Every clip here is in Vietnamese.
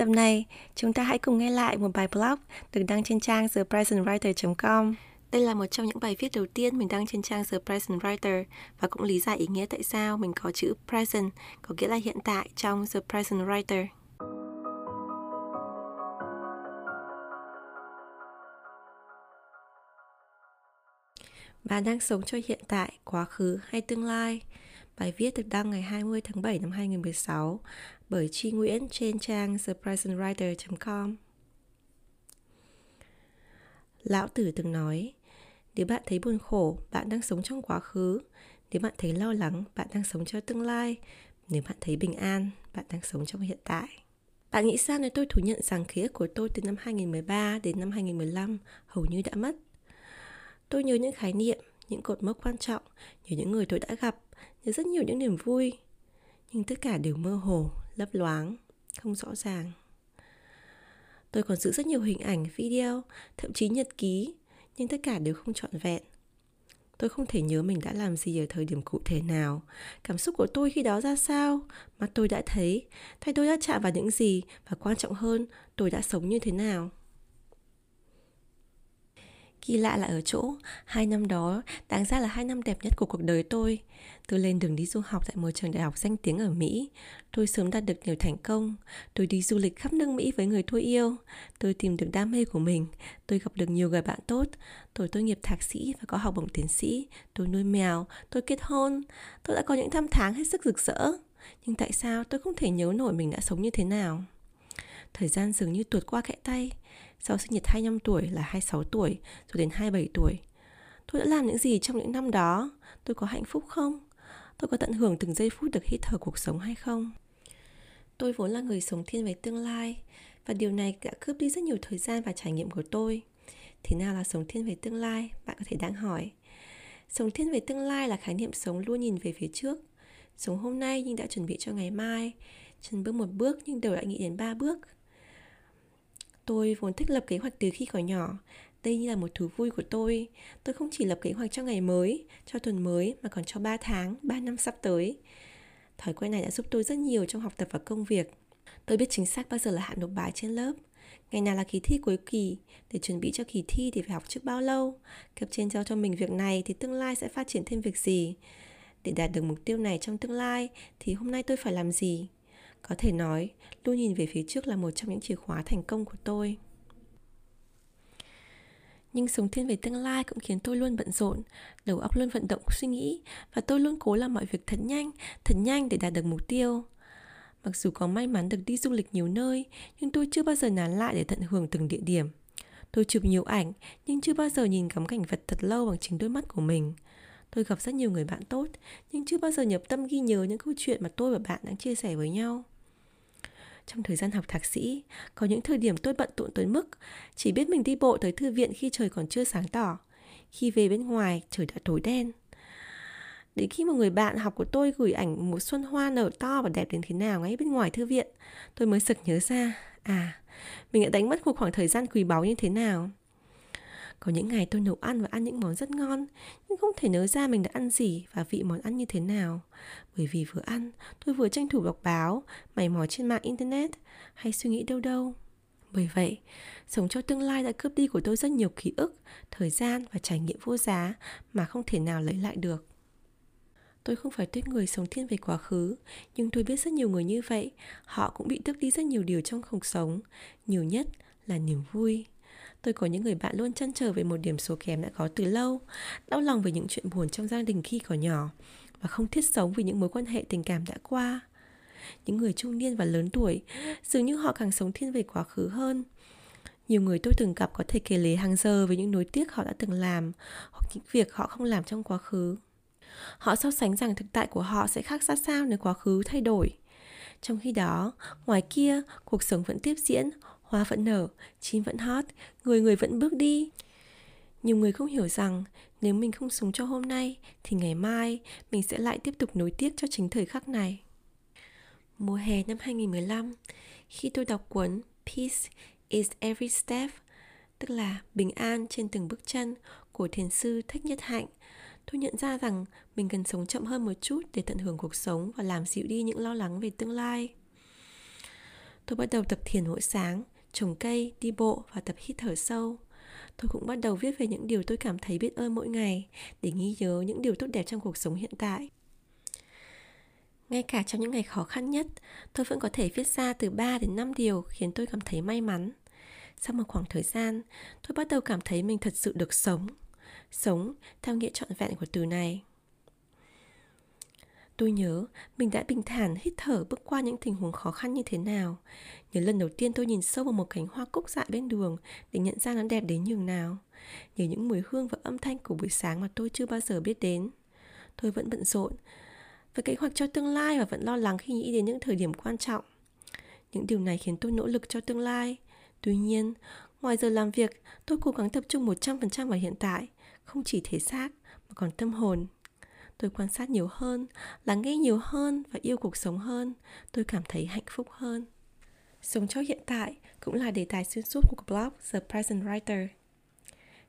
Tập này, chúng ta hãy cùng nghe lại một bài blog được đăng trên trang thepresentwriter.com. Đây là một trong những bài viết đầu tiên mình đăng trên trang The Present Writer và cũng lý giải ý nghĩa tại sao mình có chữ present, có nghĩa là hiện tại trong The Present Writer. Bạn đang sống cho hiện tại, quá khứ hay tương lai? Bài viết được đăng ngày 20 tháng 7 năm 2016 bởi Chi Nguyễn trên trang thepresentwriter.com. Lão Tử từng nói, nếu bạn thấy buồn khổ, bạn đang sống trong quá khứ. Nếu bạn thấy lo lắng, bạn đang sống cho tương lai. Nếu bạn thấy bình an, bạn đang sống trong hiện tại. Bạn nghĩ sao nếu tôi thú nhận rằng ký ức của tôi từ năm 2013 đến năm 2015 hầu như đã mất? Tôi nhớ những khái niệm, những cột mốc quan trọng, nhớ những người tôi đã gặp, nhớ rất nhiều những niềm vui. Nhưng tất cả đều mơ hồ, lấp loáng, không rõ ràng. Tôi còn giữ rất nhiều hình ảnh, video, thậm chí nhật ký, nhưng tất cả đều không trọn vẹn. Tôi không thể nhớ mình đã làm gì ở thời điểm cụ thể nào, cảm xúc của tôi khi đó ra sao, mà tôi đã thấy, thay tôi đã chạm vào những gì và quan trọng hơn, tôi đã sống như thế nào. Kỳ lạ là ở chỗ, hai năm đó đáng ra là hai năm đẹp nhất của cuộc đời tôi. Tôi lên đường đi du học tại một trường đại học danh tiếng ở Mỹ. Tôi sớm đạt được nhiều thành công. Tôi đi du lịch khắp nước Mỹ với người tôi yêu. Tôi tìm được đam mê của mình. Tôi gặp được nhiều người bạn tốt. Tôi tốt nghiệp thạc sĩ và có học bổng tiến sĩ. Tôi nuôi mèo. Tôi kết hôn. Tôi đã có những năm tháng hết sức rực rỡ. Nhưng tại sao tôi không thể nhớ nổi mình đã sống như thế nào? Thời gian dường như tuột qua kẽ tay sau sinh nhật 25 tuổi là 26 tuổi, rồi đến 27 tuổi. Tôi đã làm những gì trong những năm đó? Tôi có hạnh phúc không? Tôi có tận hưởng từng giây phút được hít thở cuộc sống hay không? Tôi vốn là người sống thiên về tương lai và điều này đã cướp đi rất nhiều thời gian và trải nghiệm của tôi. Thế nào là sống thiên về tương lai? Bạn có thể đang hỏi. Sống thiên về tương lai là khái niệm sống luôn nhìn về phía trước. Sống hôm nay nhưng đã chuẩn bị cho ngày mai. Chân bước một bước nhưng đều đã nghĩ đến ba bước. Tôi vốn thích lập kế hoạch từ khi còn nhỏ. Đây như là một thú vui của tôi. Tôi không chỉ lập kế hoạch cho ngày mới, cho tuần mới mà còn cho 3 tháng, 3 năm sắp tới. Thói quen này đã giúp tôi rất nhiều trong học tập và công việc. Tôi biết chính xác bao giờ là hạn nộp bài trên lớp. Ngày nào là kỳ thi cuối kỳ, để chuẩn bị cho kỳ thi thì phải học trước bao lâu. Cấp trên giao cho mình việc này thì tương lai sẽ phát triển thêm việc gì. Để đạt được mục tiêu này trong tương lai thì hôm nay tôi phải làm gì? Có thể nói, luôn nhìn về phía trước là một trong những chìa khóa thành công của tôi. Nhưng sống thiên về tương lai cũng khiến tôi luôn bận rộn, đầu óc luôn vận động suy nghĩ và tôi luôn cố làm mọi việc thật nhanh, thật nhanh để đạt được mục tiêu. Mặc dù có may mắn được đi du lịch nhiều nơi, nhưng tôi chưa bao giờ nán lại để tận hưởng từng địa điểm. Tôi chụp nhiều ảnh, nhưng chưa bao giờ nhìn ngắm cảnh vật thật lâu bằng chính đôi mắt của mình. Tôi gặp rất nhiều người bạn tốt, nhưng chưa bao giờ nhập tâm ghi nhớ những câu chuyện mà tôi và bạn đang chia sẻ với nhau. Trong thời gian học thạc sĩ, có những thời điểm tôi bận tụn tới mức chỉ biết mình đi bộ tới thư viện khi trời còn chưa sáng tỏ. Khi về bên ngoài, trời đã tối đen. Đến khi một người bạn học của tôi gửi ảnh một xuân hoa nở to và đẹp đến thế nào ngay bên ngoài thư viện, tôi mới sực nhớ ra, à, mình đã đánh mất một khoảng thời gian quý báu như thế nào. Có những ngày tôi nấu ăn và ăn những món rất ngon, nhưng không thể nhớ ra mình đã ăn gì và vị món ăn như thế nào. Bởi vì vừa ăn, tôi vừa tranh thủ đọc báo, mày mò trên mạng internet hay suy nghĩ đâu đâu. Bởi vậy, sống cho tương lai đã cướp đi của tôi rất nhiều ký ức, thời gian và trải nghiệm vô giá mà không thể nào lấy lại được. Tôi không phải tuyết người sống thiên về quá khứ, nhưng tôi biết rất nhiều người như vậy, họ cũng bị tước đi rất nhiều điều trong cuộc sống, nhiều nhất là niềm vui. Tôi có những người bạn luôn chăn trở về một điểm số kém đã có từ lâu, đau lòng về những chuyện buồn trong gia đình khi còn nhỏ và không thiết sống vì những mối quan hệ tình cảm đã qua. Những người trung niên và lớn tuổi, dường như họ càng sống thiên về quá khứ hơn. Nhiều người tôi từng gặp có thể kể lể hàng giờ về những nối tiếc họ đã từng làm hoặc những việc họ không làm trong quá khứ. Họ so sánh rằng thực tại của họ sẽ khác ra sao nếu quá khứ thay đổi. Trong khi đó, ngoài kia, cuộc sống vẫn tiếp diễn, Hoa vẫn nở, chim vẫn hót, người người vẫn bước đi. Nhiều người không hiểu rằng nếu mình không sống cho hôm nay thì ngày mai mình sẽ lại tiếp tục nối tiếc cho chính thời khắc này. Mùa hè năm 2015, khi tôi đọc cuốn Peace is Every Step, tức là bình an trên từng bước chân của thiền sư Thích Nhất Hạnh, tôi nhận ra rằng mình cần sống chậm hơn một chút để tận hưởng cuộc sống và làm dịu đi những lo lắng về tương lai. Tôi bắt đầu tập thiền mỗi sáng, trồng cây, đi bộ và tập hít thở sâu. Tôi cũng bắt đầu viết về những điều tôi cảm thấy biết ơn mỗi ngày để ghi nhớ những điều tốt đẹp trong cuộc sống hiện tại. Ngay cả trong những ngày khó khăn nhất, tôi vẫn có thể viết ra từ 3 đến 5 điều khiến tôi cảm thấy may mắn. Sau một khoảng thời gian, tôi bắt đầu cảm thấy mình thật sự được sống. Sống theo nghĩa trọn vẹn của từ này. Tôi nhớ mình đã bình thản hít thở bước qua những tình huống khó khăn như thế nào. Nhớ lần đầu tiên tôi nhìn sâu vào một cánh hoa cúc dại bên đường để nhận ra nó đẹp đến nhường nào. Nhớ những mùi hương và âm thanh của buổi sáng mà tôi chưa bao giờ biết đến. Tôi vẫn bận rộn với kế hoạch cho tương lai và vẫn lo lắng khi nghĩ đến những thời điểm quan trọng. Những điều này khiến tôi nỗ lực cho tương lai. Tuy nhiên, ngoài giờ làm việc, tôi cố gắng tập trung 100% vào hiện tại, không chỉ thể xác mà còn tâm hồn. Tôi quan sát nhiều hơn, lắng nghe nhiều hơn và yêu cuộc sống hơn. Tôi cảm thấy hạnh phúc hơn. Sống cho hiện tại cũng là đề tài xuyên suốt của blog The Present Writer.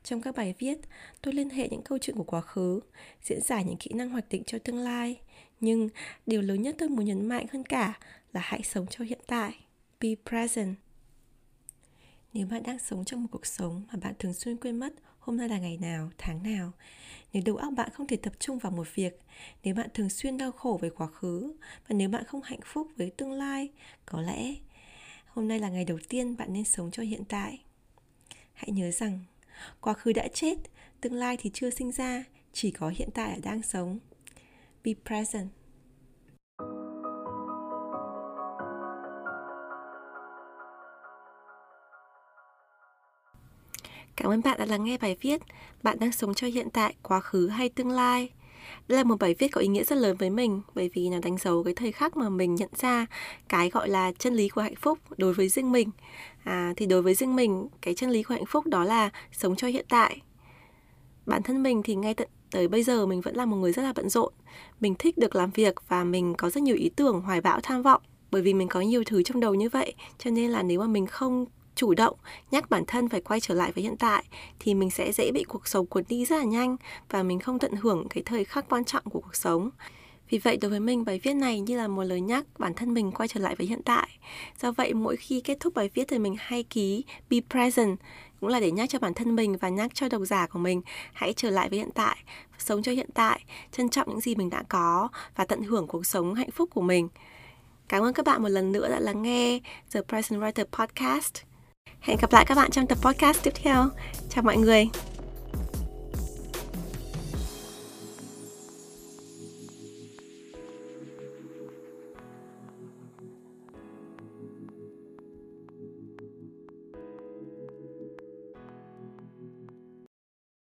Trong các bài viết, tôi liên hệ những câu chuyện của quá khứ, diễn giải những kỹ năng hoạch định cho tương lai. Nhưng điều lớn nhất tôi muốn nhấn mạnh hơn cả là hãy sống cho hiện tại. Be present. Nếu bạn đang sống trong một cuộc sống mà bạn thường xuyên quên mất hôm nay là ngày nào, tháng nào, nếu đầu óc bạn không thể tập trung vào một việc, nếu bạn thường xuyên đau khổ về quá khứ và nếu bạn không hạnh phúc với tương lai, có lẽ hôm nay là ngày đầu tiên bạn nên sống cho hiện tại. Hãy nhớ rằng quá khứ đã chết, tương lai thì chưa sinh ra, chỉ có hiện tại là đang sống. Be present. Cảm ơn bạn đã lắng nghe bài viết Bạn đang sống cho hiện tại, quá khứ hay tương lai. Đây là một bài viết có ý nghĩa rất lớn với mình bởi vì nó đánh dấu cái thời khắc mà mình nhận ra cái gọi là chân lý của hạnh phúc đối với riêng mình. À, thì đối với riêng mình cái chân lý của hạnh phúc đó là sống cho hiện tại. Bản thân mình thì ngay tận tới bây giờ mình vẫn là một người rất là bận rộn. Mình thích được làm việc và mình có rất nhiều ý tưởng hoài bão tham vọng bởi vì mình có nhiều thứ trong đầu như vậy. Cho nên là nếu mà mình không chủ động, nhắc bản thân phải quay trở lại với hiện tại, thì mình sẽ dễ bị cuộc sống cuốn đi rất là nhanh và mình không tận hưởng cái thời khắc quan trọng của cuộc sống. Vì vậy, đối với mình, bài viết này như là một lời nhắc bản thân mình quay trở lại với hiện tại. Do vậy, mỗi khi kết thúc bài viết thì mình hay ký be present cũng là để nhắc cho bản thân mình và nhắc cho độc giả của mình, hãy trở lại với hiện tại, sống cho hiện tại, trân trọng những gì mình đã có và tận hưởng cuộc sống hạnh phúc của mình. Cảm ơn các bạn một lần nữa đã lắng nghe The Present Writer Podcast. Hẹn gặp lại các bạn trong tập podcast tiếp theo. Chào mọi người.